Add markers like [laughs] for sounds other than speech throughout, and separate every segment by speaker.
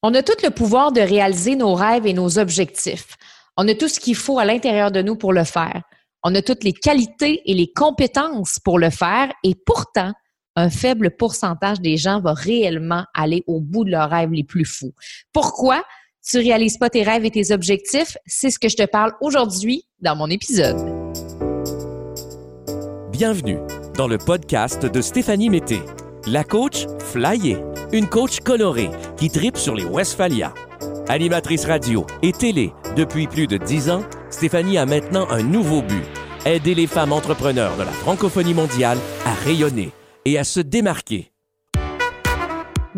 Speaker 1: On a tout le pouvoir de réaliser nos rêves et nos objectifs. On a tout ce qu'il faut à l'intérieur de nous pour le faire. On a toutes les qualités et les compétences pour le faire et pourtant, un faible pourcentage des gens va réellement aller au bout de leurs rêves les plus fous. Pourquoi? Tu réalises pas tes rêves et tes objectifs? C'est ce que je te parle aujourd'hui dans mon épisode.
Speaker 2: Bienvenue dans le podcast de Stéphanie Mété, la coach flyée une coach colorée qui tripe sur les Westphalia. Animatrice radio et télé depuis plus de dix ans, Stéphanie a maintenant un nouveau but aider les femmes entrepreneurs de la francophonie mondiale à rayonner et à se démarquer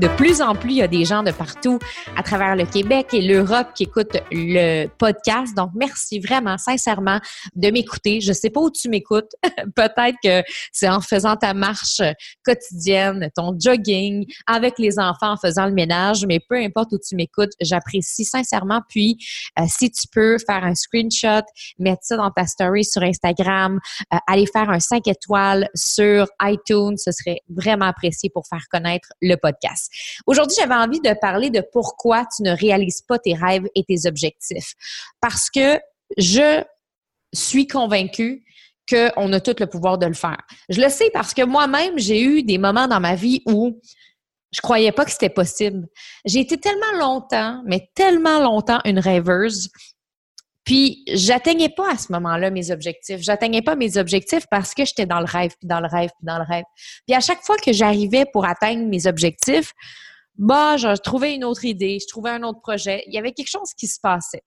Speaker 1: de plus en plus, il y a des gens de partout à travers le Québec et l'Europe qui écoutent le podcast. Donc, merci vraiment, sincèrement, de m'écouter. Je sais pas où tu m'écoutes. [laughs] Peut-être que c'est en faisant ta marche quotidienne, ton jogging, avec les enfants, en faisant le ménage, mais peu importe où tu m'écoutes, j'apprécie sincèrement. Puis, euh, si tu peux faire un screenshot, mettre ça dans ta story sur Instagram, euh, aller faire un 5 étoiles sur iTunes, ce serait vraiment apprécié pour faire connaître le podcast. Aujourd'hui, j'avais envie de parler de pourquoi tu ne réalises pas tes rêves et tes objectifs. Parce que je suis convaincue qu'on a tout le pouvoir de le faire. Je le sais parce que moi-même, j'ai eu des moments dans ma vie où je croyais pas que c'était possible. J'ai été tellement longtemps, mais tellement longtemps une rêveuse puis, j'atteignais pas à ce moment-là mes objectifs. J'atteignais pas mes objectifs parce que j'étais dans le rêve, puis dans le rêve, puis dans le rêve. Puis à chaque fois que j'arrivais pour atteindre mes objectifs, bah, je trouvais une autre idée, je trouvais un autre projet. Il y avait quelque chose qui se passait.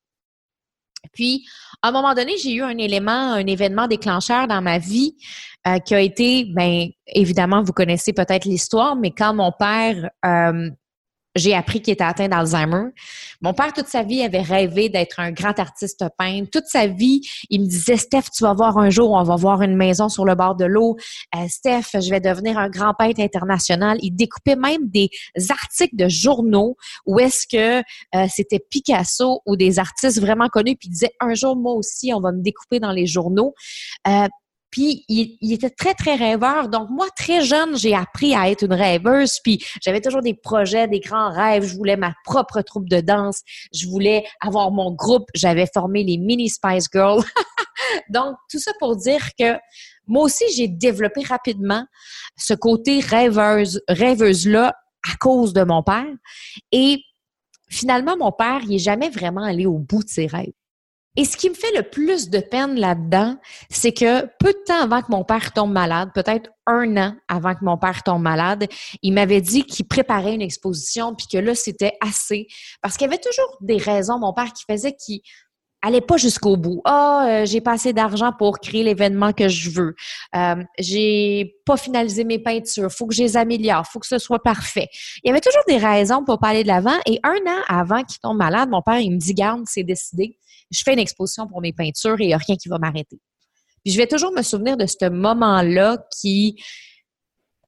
Speaker 1: Puis, à un moment donné, j'ai eu un élément, un événement déclencheur dans ma vie euh, qui a été, ben, évidemment, vous connaissez peut-être l'histoire, mais quand mon père euh, j'ai appris qu'il était atteint d'Alzheimer. Mon père, toute sa vie, avait rêvé d'être un grand artiste peintre. Toute sa vie, il me disait, Steph, tu vas voir un jour, on va voir une maison sur le bord de l'eau. Euh, Steph, je vais devenir un grand peintre international. Il découpait même des articles de journaux où est-ce que euh, c'était Picasso ou des artistes vraiment connus. Puis il disait, un jour, moi aussi, on va me découper dans les journaux. Euh, puis il, était très, très rêveur. Donc moi, très jeune, j'ai appris à être une rêveuse. Puis j'avais toujours des projets, des grands rêves. Je voulais ma propre troupe de danse. Je voulais avoir mon groupe. J'avais formé les Mini Spice Girls. [laughs] Donc tout ça pour dire que moi aussi, j'ai développé rapidement ce côté rêveuse, rêveuse-là à cause de mon père. Et finalement, mon père, il n'est jamais vraiment allé au bout de ses rêves. Et ce qui me fait le plus de peine là-dedans, c'est que peu de temps avant que mon père tombe malade, peut-être un an avant que mon père tombe malade, il m'avait dit qu'il préparait une exposition, puis que là, c'était assez. Parce qu'il y avait toujours des raisons, mon père, qui faisait qu'il allait pas jusqu'au bout. Ah, oh, j'ai pas assez d'argent pour créer l'événement que je veux. Euh, j'ai pas finalisé mes peintures. Faut que je les améliore. Faut que ce soit parfait. Il y avait toujours des raisons pour pas aller de l'avant. Et un an avant qu'il tombe malade, mon père, il me dit, garde, c'est décidé je fais une exposition pour mes peintures et il n'y a rien qui va m'arrêter. Puis je vais toujours me souvenir de ce moment-là qui,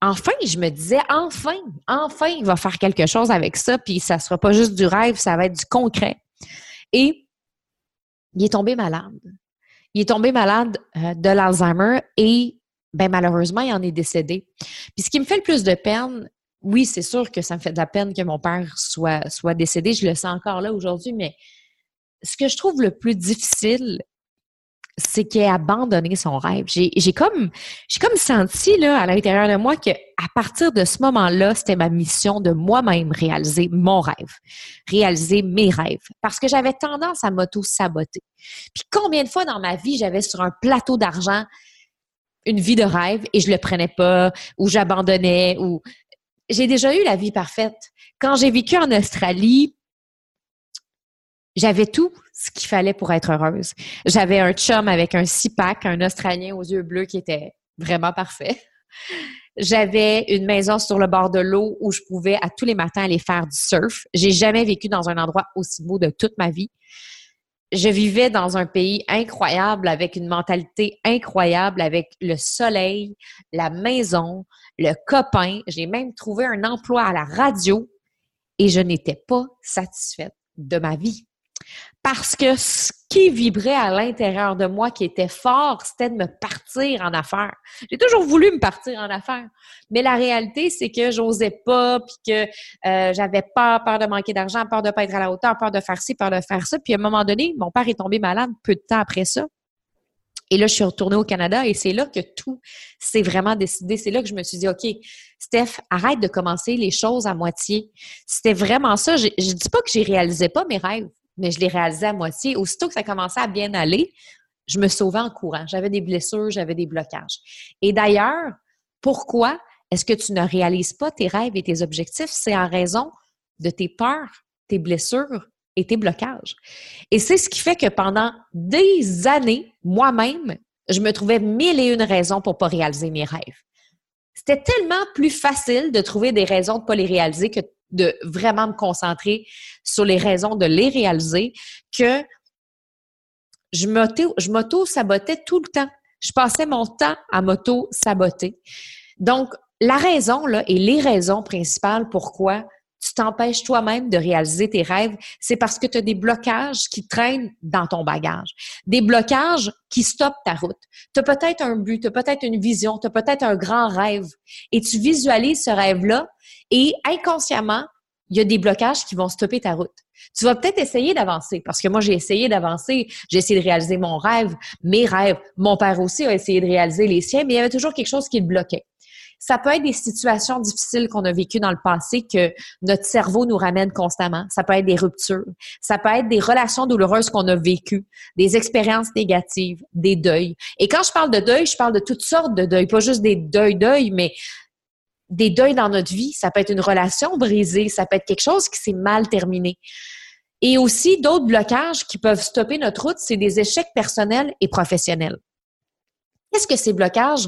Speaker 1: enfin, je me disais, enfin, enfin, il va faire quelque chose avec ça, puis ça ne sera pas juste du rêve, ça va être du concret. Et il est tombé malade. Il est tombé malade euh, de l'Alzheimer et, ben, malheureusement, il en est décédé. Puis ce qui me fait le plus de peine, oui, c'est sûr que ça me fait de la peine que mon père soit, soit décédé. Je le sens encore là aujourd'hui, mais ce que je trouve le plus difficile, c'est qu'il ait abandonné son rêve. J'ai, comme, comme senti là, à l'intérieur de moi que à partir de ce moment-là, c'était ma mission de moi-même réaliser mon rêve, réaliser mes rêves, parce que j'avais tendance à m'auto-saboter. Puis combien de fois dans ma vie j'avais sur un plateau d'argent une vie de rêve et je le prenais pas, ou j'abandonnais, ou j'ai déjà eu la vie parfaite. Quand j'ai vécu en Australie, j'avais tout ce qu'il fallait pour être heureuse. J'avais un chum avec un six-pack, un Australien aux yeux bleus qui était vraiment parfait. J'avais une maison sur le bord de l'eau où je pouvais à tous les matins aller faire du surf. J'ai jamais vécu dans un endroit aussi beau de toute ma vie. Je vivais dans un pays incroyable avec une mentalité incroyable avec le soleil, la maison, le copain. J'ai même trouvé un emploi à la radio et je n'étais pas satisfaite de ma vie. Parce que ce qui vibrait à l'intérieur de moi, qui était fort, c'était de me partir en affaires. J'ai toujours voulu me partir en affaires, mais la réalité, c'est que j'osais pas, puis que euh, j'avais peur, peur de manquer d'argent, peur de pas être à la hauteur, peur de faire ci, peur de faire ça. Puis à un moment donné, mon père est tombé malade peu de temps après ça. Et là, je suis retournée au Canada et c'est là que tout s'est vraiment décidé. C'est là que je me suis dit, OK, Steph, arrête de commencer les choses à moitié. C'était vraiment ça. Je, je dis pas que j'ai réalisé pas mes rêves mais je l'ai réalisé à moitié. Aussitôt que ça commençait à bien aller, je me sauvais en courant. J'avais des blessures, j'avais des blocages. Et d'ailleurs, pourquoi est-ce que tu ne réalises pas tes rêves et tes objectifs? C'est en raison de tes peurs, tes blessures et tes blocages. Et c'est ce qui fait que pendant des années, moi-même, je me trouvais mille et une raisons pour pas réaliser mes rêves. C'était tellement plus facile de trouver des raisons de pas les réaliser que de vraiment me concentrer sur les raisons de les réaliser que je m'auto-sabotais tout le temps. Je passais mon temps à m'auto-saboter. Donc, la raison, là, et les raisons principales pourquoi t'empêches toi-même de réaliser tes rêves, c'est parce que tu as des blocages qui traînent dans ton bagage, des blocages qui stoppent ta route. Tu as peut-être un but, tu as peut-être une vision, tu as peut-être un grand rêve et tu visualises ce rêve-là et inconsciemment, il y a des blocages qui vont stopper ta route. Tu vas peut-être essayer d'avancer parce que moi, j'ai essayé d'avancer, j'ai essayé de réaliser mon rêve, mes rêves. Mon père aussi a essayé de réaliser les siens, mais il y avait toujours quelque chose qui le bloquait. Ça peut être des situations difficiles qu'on a vécues dans le passé que notre cerveau nous ramène constamment. Ça peut être des ruptures. Ça peut être des relations douloureuses qu'on a vécues, des expériences négatives, des deuils. Et quand je parle de deuil, je parle de toutes sortes de deuils, pas juste des deuils-deuils, mais des deuils dans notre vie. Ça peut être une relation brisée, ça peut être quelque chose qui s'est mal terminé. Et aussi, d'autres blocages qui peuvent stopper notre route, c'est des échecs personnels et professionnels. Qu'est-ce que ces blocages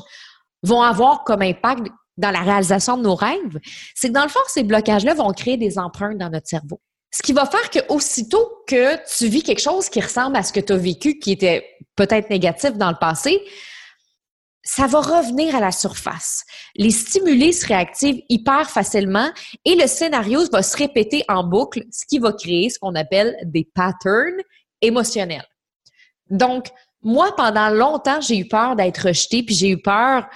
Speaker 1: vont avoir comme impact dans la réalisation de nos rêves? C'est que dans le fond, ces blocages-là vont créer des empreintes dans notre cerveau. Ce qui va faire que aussitôt que tu vis quelque chose qui ressemble à ce que tu as vécu, qui était peut-être négatif dans le passé, ça va revenir à la surface. Les stimulés se réactivent hyper facilement et le scénario va se répéter en boucle, ce qui va créer ce qu'on appelle des patterns émotionnels. Donc, moi, pendant longtemps, j'ai eu peur d'être rejetée, puis j'ai eu peur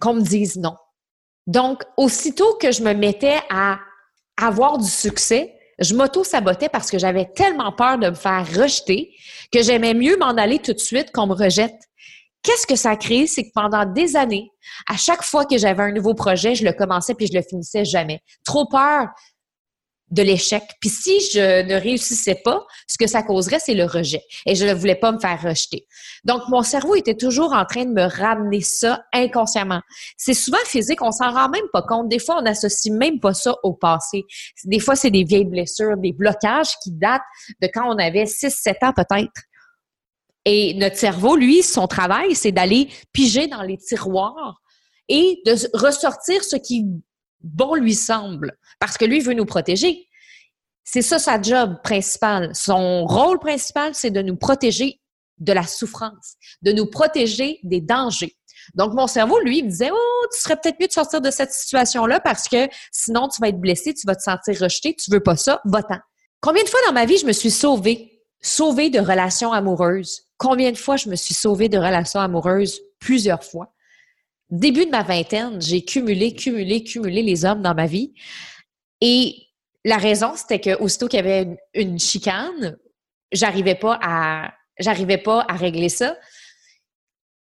Speaker 1: qu'on me dise non. Donc, aussitôt que je me mettais à avoir du succès, je m'auto-sabotais parce que j'avais tellement peur de me faire rejeter que j'aimais mieux m'en aller tout de suite qu'on me rejette. Qu'est-ce que ça crée? C'est que pendant des années, à chaque fois que j'avais un nouveau projet, je le commençais puis je le finissais jamais. Trop peur de l'échec. Puis si je ne réussissais pas, ce que ça causerait, c'est le rejet. Et je ne voulais pas me faire rejeter. Donc, mon cerveau était toujours en train de me ramener ça inconsciemment. C'est souvent physique, on s'en rend même pas compte. Des fois, on n'associe même pas ça au passé. Des fois, c'est des vieilles blessures, des blocages qui datent de quand on avait 6-7 ans peut-être. Et notre cerveau, lui, son travail, c'est d'aller piger dans les tiroirs et de ressortir ce qui bon lui semble, parce que lui veut nous protéger. C'est ça sa job principale. Son rôle principal, c'est de nous protéger de la souffrance, de nous protéger des dangers. Donc, mon cerveau, lui, me disait, oh, tu serais peut-être mieux de sortir de cette situation-là parce que sinon, tu vas être blessé, tu vas te sentir rejeté, tu veux pas ça, va-t'en. Combien de fois dans ma vie je me suis sauvée sauvée de relations amoureuses? Combien de fois je me suis sauvée de relations amoureuses? Plusieurs fois. Début de ma vingtaine, j'ai cumulé, cumulé, cumulé les hommes dans ma vie. Et la raison, c'était que aussitôt qu'il y avait une, chicane, j'arrivais pas à j'arrivais pas à régler ça.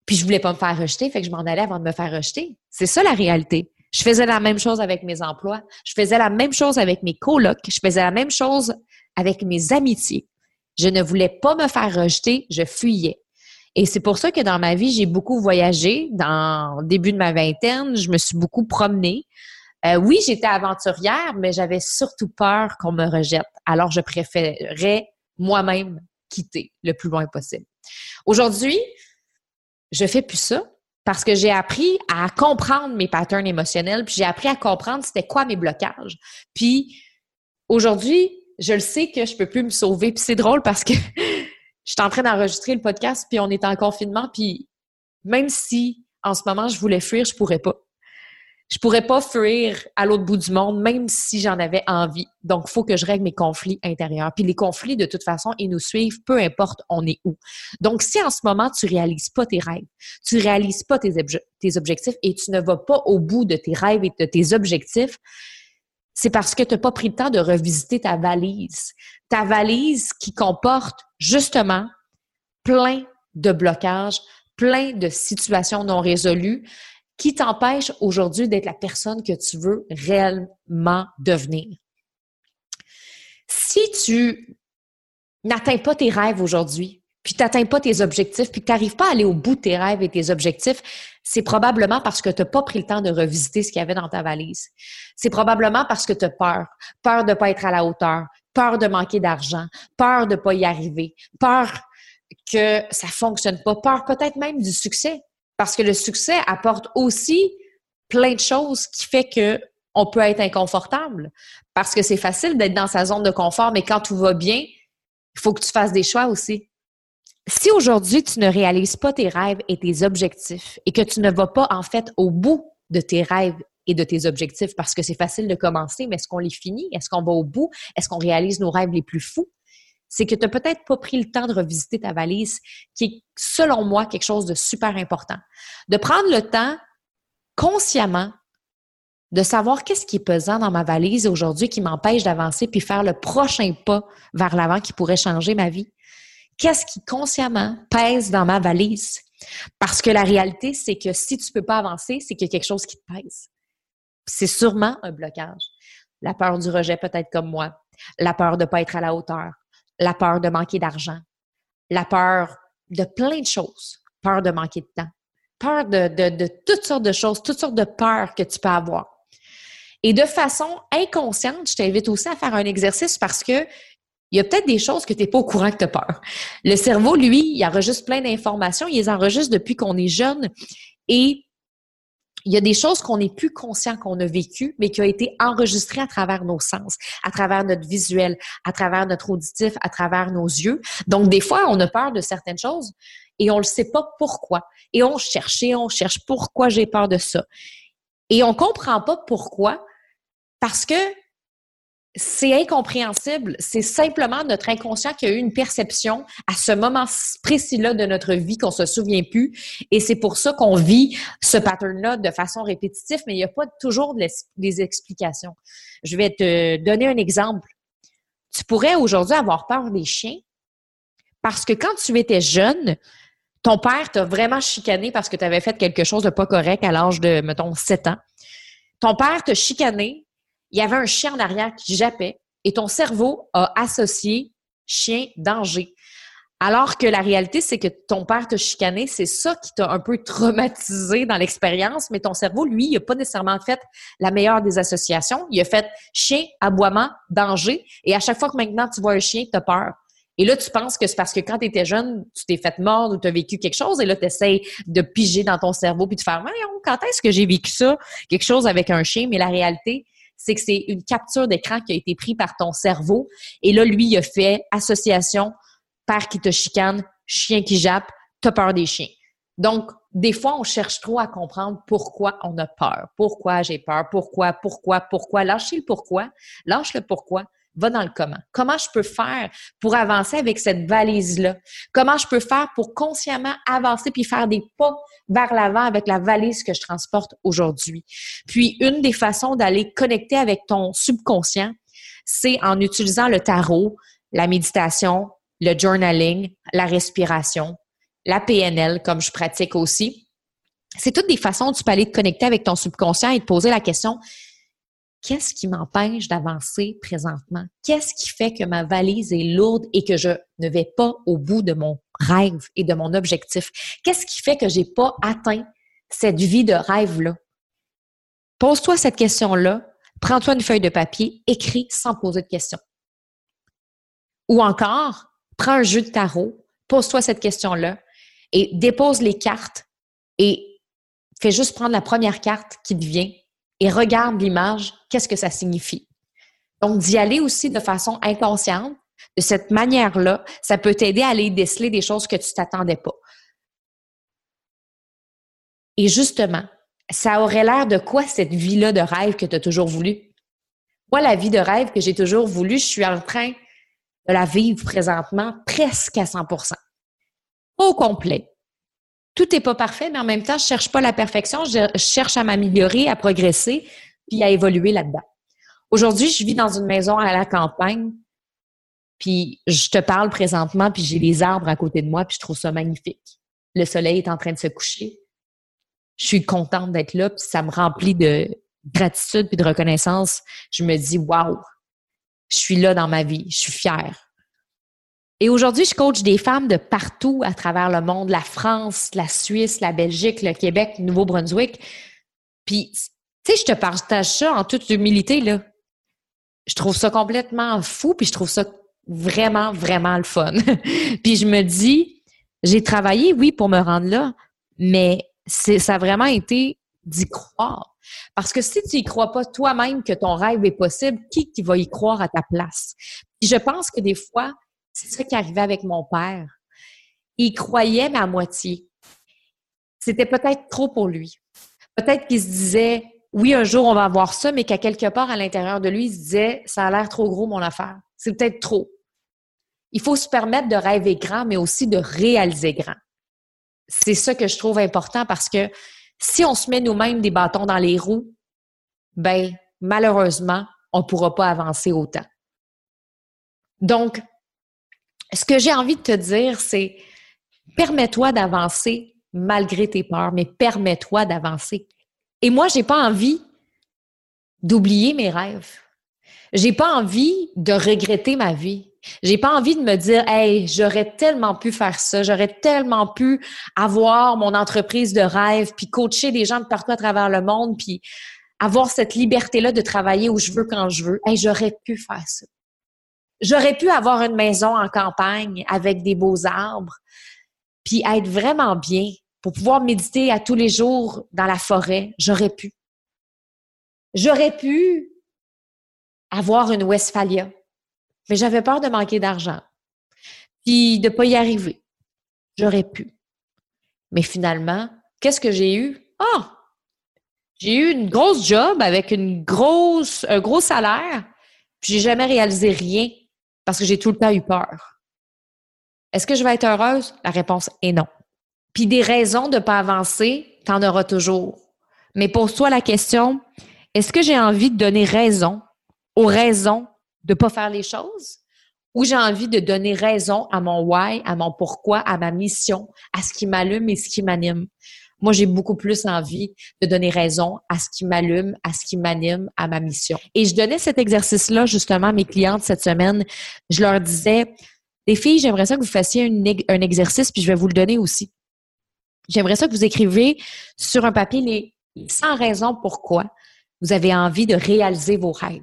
Speaker 1: Puis je voulais pas me faire rejeter, fait que je m'en allais avant de me faire rejeter. C'est ça la réalité. Je faisais la même chose avec mes emplois, je faisais la même chose avec mes colocs, je faisais la même chose avec mes amitiés. Je ne voulais pas me faire rejeter, je fuyais. Et c'est pour ça que dans ma vie, j'ai beaucoup voyagé. Dans le début de ma vingtaine, je me suis beaucoup promenée. Euh, oui, j'étais aventurière, mais j'avais surtout peur qu'on me rejette. Alors, je préférais moi-même quitter le plus loin possible. Aujourd'hui, je fais plus ça parce que j'ai appris à comprendre mes patterns émotionnels, puis j'ai appris à comprendre c'était quoi mes blocages. Puis aujourd'hui, je le sais que je peux plus me sauver. Puis c'est drôle parce que [laughs] je suis en train d'enregistrer le podcast, puis on est en confinement, puis même si en ce moment je voulais fuir, je pourrais pas. je pourrais pas fuir à l'autre bout du monde, même si j'en avais envie. Donc, il faut que je règle mes conflits intérieurs. Puis les conflits, de toute façon, ils nous suivent, peu importe on est où. Donc, si en ce moment, tu réalises pas tes rêves, tu réalises pas tes, tes objectifs et tu ne vas pas au bout de tes rêves et de tes objectifs, c'est parce que tu n'as pas pris le temps de revisiter ta valise. Ta valise qui comporte justement plein de blocages, plein de situations non résolues qui t'empêchent aujourd'hui d'être la personne que tu veux réellement devenir. Si tu n'atteins pas tes rêves aujourd'hui, puis tu n'atteins pas tes objectifs, puis tu n'arrives pas à aller au bout de tes rêves et tes objectifs, c'est probablement parce que tu n'as pas pris le temps de revisiter ce qu'il y avait dans ta valise. C'est probablement parce que tu as peur. Peur de ne pas être à la hauteur, peur de manquer d'argent, peur de ne pas y arriver, peur que ça fonctionne pas, peur peut-être même du succès. Parce que le succès apporte aussi plein de choses qui fait que on peut être inconfortable. Parce que c'est facile d'être dans sa zone de confort, mais quand tout va bien, il faut que tu fasses des choix aussi. Si aujourd'hui tu ne réalises pas tes rêves et tes objectifs et que tu ne vas pas en fait au bout de tes rêves et de tes objectifs parce que c'est facile de commencer, mais est-ce qu'on les finit? Est-ce qu'on va au bout? Est-ce qu'on réalise nos rêves les plus fous? C'est que tu n'as peut-être pas pris le temps de revisiter ta valise, qui est, selon moi, quelque chose de super important. De prendre le temps consciemment de savoir qu'est-ce qui est pesant dans ma valise aujourd'hui qui m'empêche d'avancer puis faire le prochain pas vers l'avant qui pourrait changer ma vie qu'est-ce qui consciemment pèse dans ma valise? Parce que la réalité, c'est que si tu ne peux pas avancer, c'est qu'il y a quelque chose qui te pèse. C'est sûrement un blocage. La peur du rejet, peut-être comme moi. La peur de ne pas être à la hauteur. La peur de manquer d'argent. La peur de plein de choses. Peur de manquer de temps. Peur de, de toutes sortes de choses, toutes sortes de peurs que tu peux avoir. Et de façon inconsciente, je t'invite aussi à faire un exercice parce que il y a peut-être des choses que tu n'es pas au courant que tu as peur. Le cerveau, lui, il enregistre plein d'informations, il les enregistre depuis qu'on est jeune et il y a des choses qu'on n'est plus conscient qu'on a vécues, mais qui ont été enregistrées à travers nos sens, à travers notre visuel, à travers notre auditif, à travers nos yeux. Donc, des fois, on a peur de certaines choses et on ne le sait pas pourquoi. Et on cherche et on cherche pourquoi j'ai peur de ça. Et on ne comprend pas pourquoi parce que c'est incompréhensible. C'est simplement notre inconscient qui a eu une perception à ce moment précis-là de notre vie qu'on se souvient plus. Et c'est pour ça qu'on vit ce pattern-là de façon répétitive, mais il n'y a pas toujours des explications. Je vais te donner un exemple. Tu pourrais aujourd'hui avoir peur des chiens parce que quand tu étais jeune, ton père t'a vraiment chicané parce que tu avais fait quelque chose de pas correct à l'âge de, mettons, 7 ans. Ton père t'a chicané il y avait un chien en arrière qui jappait et ton cerveau a associé chien danger. Alors que la réalité, c'est que ton père t'a chicané, c'est ça qui t'a un peu traumatisé dans l'expérience, mais ton cerveau, lui, il n'a pas nécessairement fait la meilleure des associations. Il a fait chien, aboiement, danger, et à chaque fois que maintenant tu vois un chien, tu as peur. Et là, tu penses que c'est parce que quand tu étais jeune, tu t'es fait mordre ou tu as vécu quelque chose, et là, tu essaies de piger dans ton cerveau puis de faire, quand est-ce que j'ai vécu ça? Quelque chose avec un chien, mais la réalité, c'est que c'est une capture d'écran qui a été prise par ton cerveau. Et là, lui, il a fait association, père qui te chicane, chien qui jappe, t'as peur des chiens. Donc, des fois, on cherche trop à comprendre pourquoi on a peur. Pourquoi j'ai peur? Pourquoi? Pourquoi? Pourquoi? Lâchez le pourquoi. Lâche le pourquoi va dans le comment. Comment je peux faire pour avancer avec cette valise-là? Comment je peux faire pour consciemment avancer puis faire des pas vers l'avant avec la valise que je transporte aujourd'hui? Puis, une des façons d'aller connecter avec ton subconscient, c'est en utilisant le tarot, la méditation, le journaling, la respiration, la PNL, comme je pratique aussi. C'est toutes des façons où tu peux aller te connecter avec ton subconscient et te poser la question, qu'est-ce qui m'empêche d'avancer présentement? Qu'est-ce qui fait que ma valise est lourde et que je ne vais pas au bout de mon rêve et de mon objectif? Qu'est-ce qui fait que j'ai pas atteint cette vie de rêve-là? Pose-toi cette question-là, prends-toi une feuille de papier, écris sans poser de questions. Ou encore, prends un jeu de tarot, pose-toi cette question-là et dépose les cartes et fais juste prendre la première carte qui te vient et regarde l'image, qu'est-ce que ça signifie? Donc, d'y aller aussi de façon inconsciente, de cette manière-là, ça peut t'aider à aller déceler des choses que tu t'attendais pas. Et justement, ça aurait l'air de quoi cette vie-là de rêve que tu as toujours voulu? Moi, la vie de rêve que j'ai toujours voulu, je suis en train de la vivre présentement presque à 100% Au complet. Tout n'est pas parfait, mais en même temps, je cherche pas la perfection, je cherche à m'améliorer, à progresser, puis à évoluer là-dedans. Aujourd'hui, je vis dans une maison à la campagne, puis je te parle présentement, puis j'ai les arbres à côté de moi, puis je trouve ça magnifique. Le soleil est en train de se coucher. Je suis contente d'être là, puis ça me remplit de gratitude puis de reconnaissance. Je me dis, waouh, je suis là dans ma vie, je suis fière. Et aujourd'hui, je coach des femmes de partout à travers le monde, la France, la Suisse, la Belgique, le Québec, le Nouveau-Brunswick. Puis, tu sais, je te partage ça en toute humilité, là. Je trouve ça complètement fou, puis je trouve ça vraiment, vraiment le fun. [laughs] puis je me dis, j'ai travaillé, oui, pour me rendre là, mais ça a vraiment été d'y croire. Parce que si tu y crois pas toi-même que ton rêve est possible, qui, qui va y croire à ta place? Puis je pense que des fois, c'est ça qui arrivait avec mon père. Il croyait, mais à moitié. C'était peut-être trop pour lui. Peut-être qu'il se disait, oui, un jour, on va avoir ça, mais qu'à quelque part, à l'intérieur de lui, il se disait, ça a l'air trop gros, mon affaire. C'est peut-être trop. Il faut se permettre de rêver grand, mais aussi de réaliser grand. C'est ça que je trouve important parce que si on se met nous-mêmes des bâtons dans les roues, ben, malheureusement, on ne pourra pas avancer autant. Donc, ce que j'ai envie de te dire, c'est permets-toi d'avancer malgré tes peurs, mais permets-toi d'avancer. Et moi, j'ai pas envie d'oublier mes rêves. J'ai pas envie de regretter ma vie. J'ai pas envie de me dire, hey, j'aurais tellement pu faire ça, j'aurais tellement pu avoir mon entreprise de rêve, puis coacher des gens de partout à travers le monde, puis avoir cette liberté-là de travailler où je veux quand je veux. Hey, j'aurais pu faire ça. J'aurais pu avoir une maison en campagne avec des beaux arbres, puis être vraiment bien pour pouvoir méditer à tous les jours dans la forêt. J'aurais pu. J'aurais pu avoir une Westphalia, mais j'avais peur de manquer d'argent, puis de pas y arriver. J'aurais pu. Mais finalement, qu'est-ce que j'ai eu? Ah! J'ai eu une grosse job avec un gros salaire, puis j'ai jamais réalisé rien parce que j'ai tout le temps eu peur. Est-ce que je vais être heureuse? La réponse est non. Puis des raisons de ne pas avancer, tu en auras toujours. Mais pose-toi la question, est-ce que j'ai envie de donner raison aux raisons de ne pas faire les choses? Ou j'ai envie de donner raison à mon why, à mon pourquoi, à ma mission, à ce qui m'allume et ce qui m'anime? Moi, j'ai beaucoup plus envie de donner raison à ce qui m'allume, à ce qui m'anime, à ma mission. Et je donnais cet exercice-là justement à mes clientes cette semaine. Je leur disais, les filles, j'aimerais ça que vous fassiez un, exercice, puis je vais vous le donner aussi. J'aimerais ça que vous écrivez sur un papier les 100 raisons pourquoi vous avez envie de réaliser vos rêves.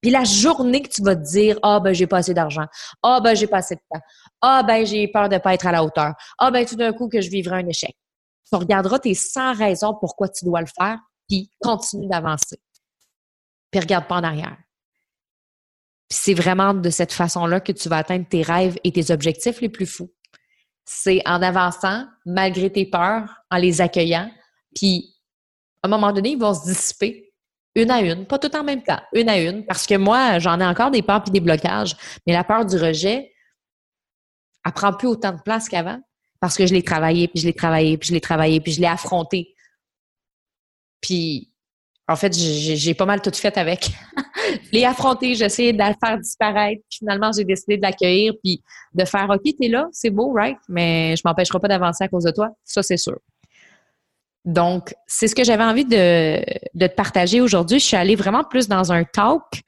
Speaker 1: Puis la journée que tu vas te dire ah ben j'ai pas assez d'argent, ah ben j'ai pas assez de temps, ah ben j'ai peur de pas être à la hauteur, ah ben tout d'un coup que je vivrai un échec tu regarderas tes 100 raisons pourquoi tu dois le faire, puis continue d'avancer. Puis regarde pas en arrière. Puis c'est vraiment de cette façon-là que tu vas atteindre tes rêves et tes objectifs les plus fous. C'est en avançant, malgré tes peurs, en les accueillant, puis à un moment donné, ils vont se dissiper une à une, pas tout en même temps, une à une, parce que moi, j'en ai encore des peurs puis des blocages, mais la peur du rejet, elle prend plus autant de place qu'avant parce que je l'ai travaillé, puis je l'ai travaillé, puis je l'ai travaillé, puis je l'ai affronté. Puis, en fait, j'ai pas mal tout fait avec. [laughs] je l'ai affronté, j'ai de la faire disparaître. Puis finalement, j'ai décidé de l'accueillir, puis de faire OK, t'es là, c'est beau, right? Mais je m'empêcherai pas d'avancer à cause de toi. Ça, c'est sûr. Donc, c'est ce que j'avais envie de, de, te partager aujourd'hui. Je suis allée vraiment plus dans un talk,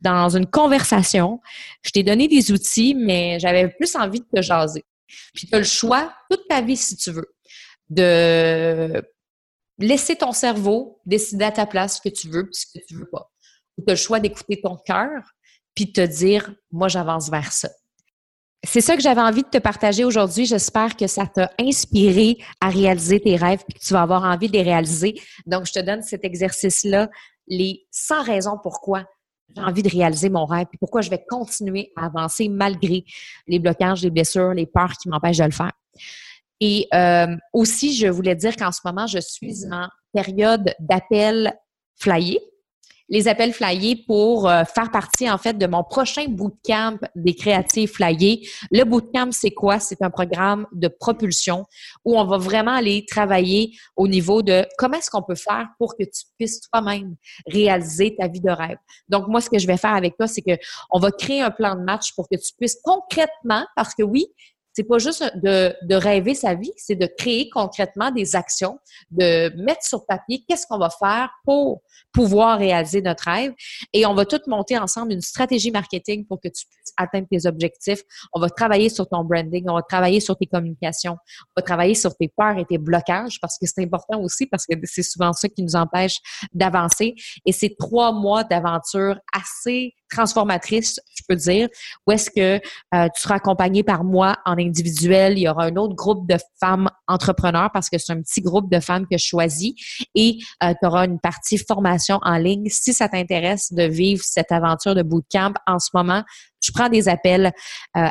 Speaker 1: dans une conversation. Je t'ai donné des outils, mais j'avais plus envie de te jaser. Puis tu as le choix toute ta vie, si tu veux, de laisser ton cerveau décider à ta place ce que tu veux et ce que tu veux pas. Ou tu as le choix d'écouter ton cœur puis te dire, moi, j'avance vers ça. C'est ça que j'avais envie de te partager aujourd'hui. J'espère que ça t'a inspiré à réaliser tes rêves et que tu vas avoir envie de les réaliser. Donc, je te donne cet exercice-là, les 100 raisons pourquoi j'ai envie de réaliser mon rêve, puis pourquoi je vais continuer à avancer malgré les blocages, les blessures, les peurs qui m'empêchent de le faire. Et euh, aussi, je voulais dire qu'en ce moment, je suis en période d'appel flyé les appels flyés pour euh, faire partie en fait de mon prochain bootcamp des créatifs flyés. Le bootcamp, c'est quoi? C'est un programme de propulsion où on va vraiment aller travailler au niveau de comment est-ce qu'on peut faire pour que tu puisses toi-même réaliser ta vie de rêve. Donc, moi, ce que je vais faire avec toi, c'est que on va créer un plan de match pour que tu puisses concrètement, parce que oui, c'est pas juste de, de, rêver sa vie, c'est de créer concrètement des actions, de mettre sur papier qu'est-ce qu'on va faire pour pouvoir réaliser notre rêve. Et on va tout monter ensemble une stratégie marketing pour que tu puisses atteindre tes objectifs. On va travailler sur ton branding, on va travailler sur tes communications, on va travailler sur tes peurs et tes blocages parce que c'est important aussi parce que c'est souvent ça qui nous empêche d'avancer. Et c'est trois mois d'aventure assez transformatrice, je peux dire, où est-ce que euh, tu seras accompagné par moi en individuel. Il y aura un autre groupe de femmes entrepreneurs parce que c'est un petit groupe de femmes que je choisis et euh, tu auras une partie formation en ligne. Si ça t'intéresse de vivre cette aventure de bootcamp en ce moment, je prends des appels euh.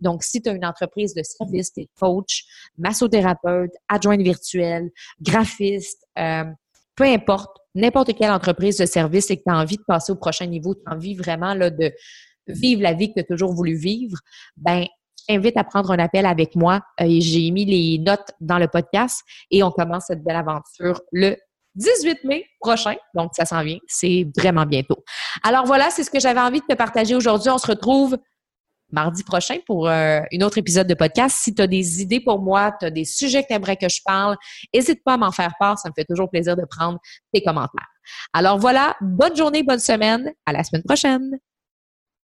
Speaker 1: Donc, si tu as une entreprise de service, tu es coach, massothérapeute, adjointe virtuelle, graphiste, euh, peu importe, n'importe quelle entreprise de service et que tu as envie de passer au prochain niveau, tu as envie vraiment là, de vivre la vie que tu as toujours voulu vivre, ben invite à prendre un appel avec moi. Euh, j'ai mis les notes dans le podcast et on commence cette belle aventure le 18 mai prochain. Donc, ça s'en vient. C'est vraiment bientôt. Alors voilà, c'est ce que j'avais envie de te partager aujourd'hui. On se retrouve mardi prochain pour euh, un autre épisode de podcast. Si tu as des idées pour moi, tu as des sujets que tu aimerais que je parle, n'hésite pas à m'en faire part. Ça me fait toujours plaisir de prendre tes commentaires. Alors voilà, bonne journée, bonne semaine. À la semaine prochaine.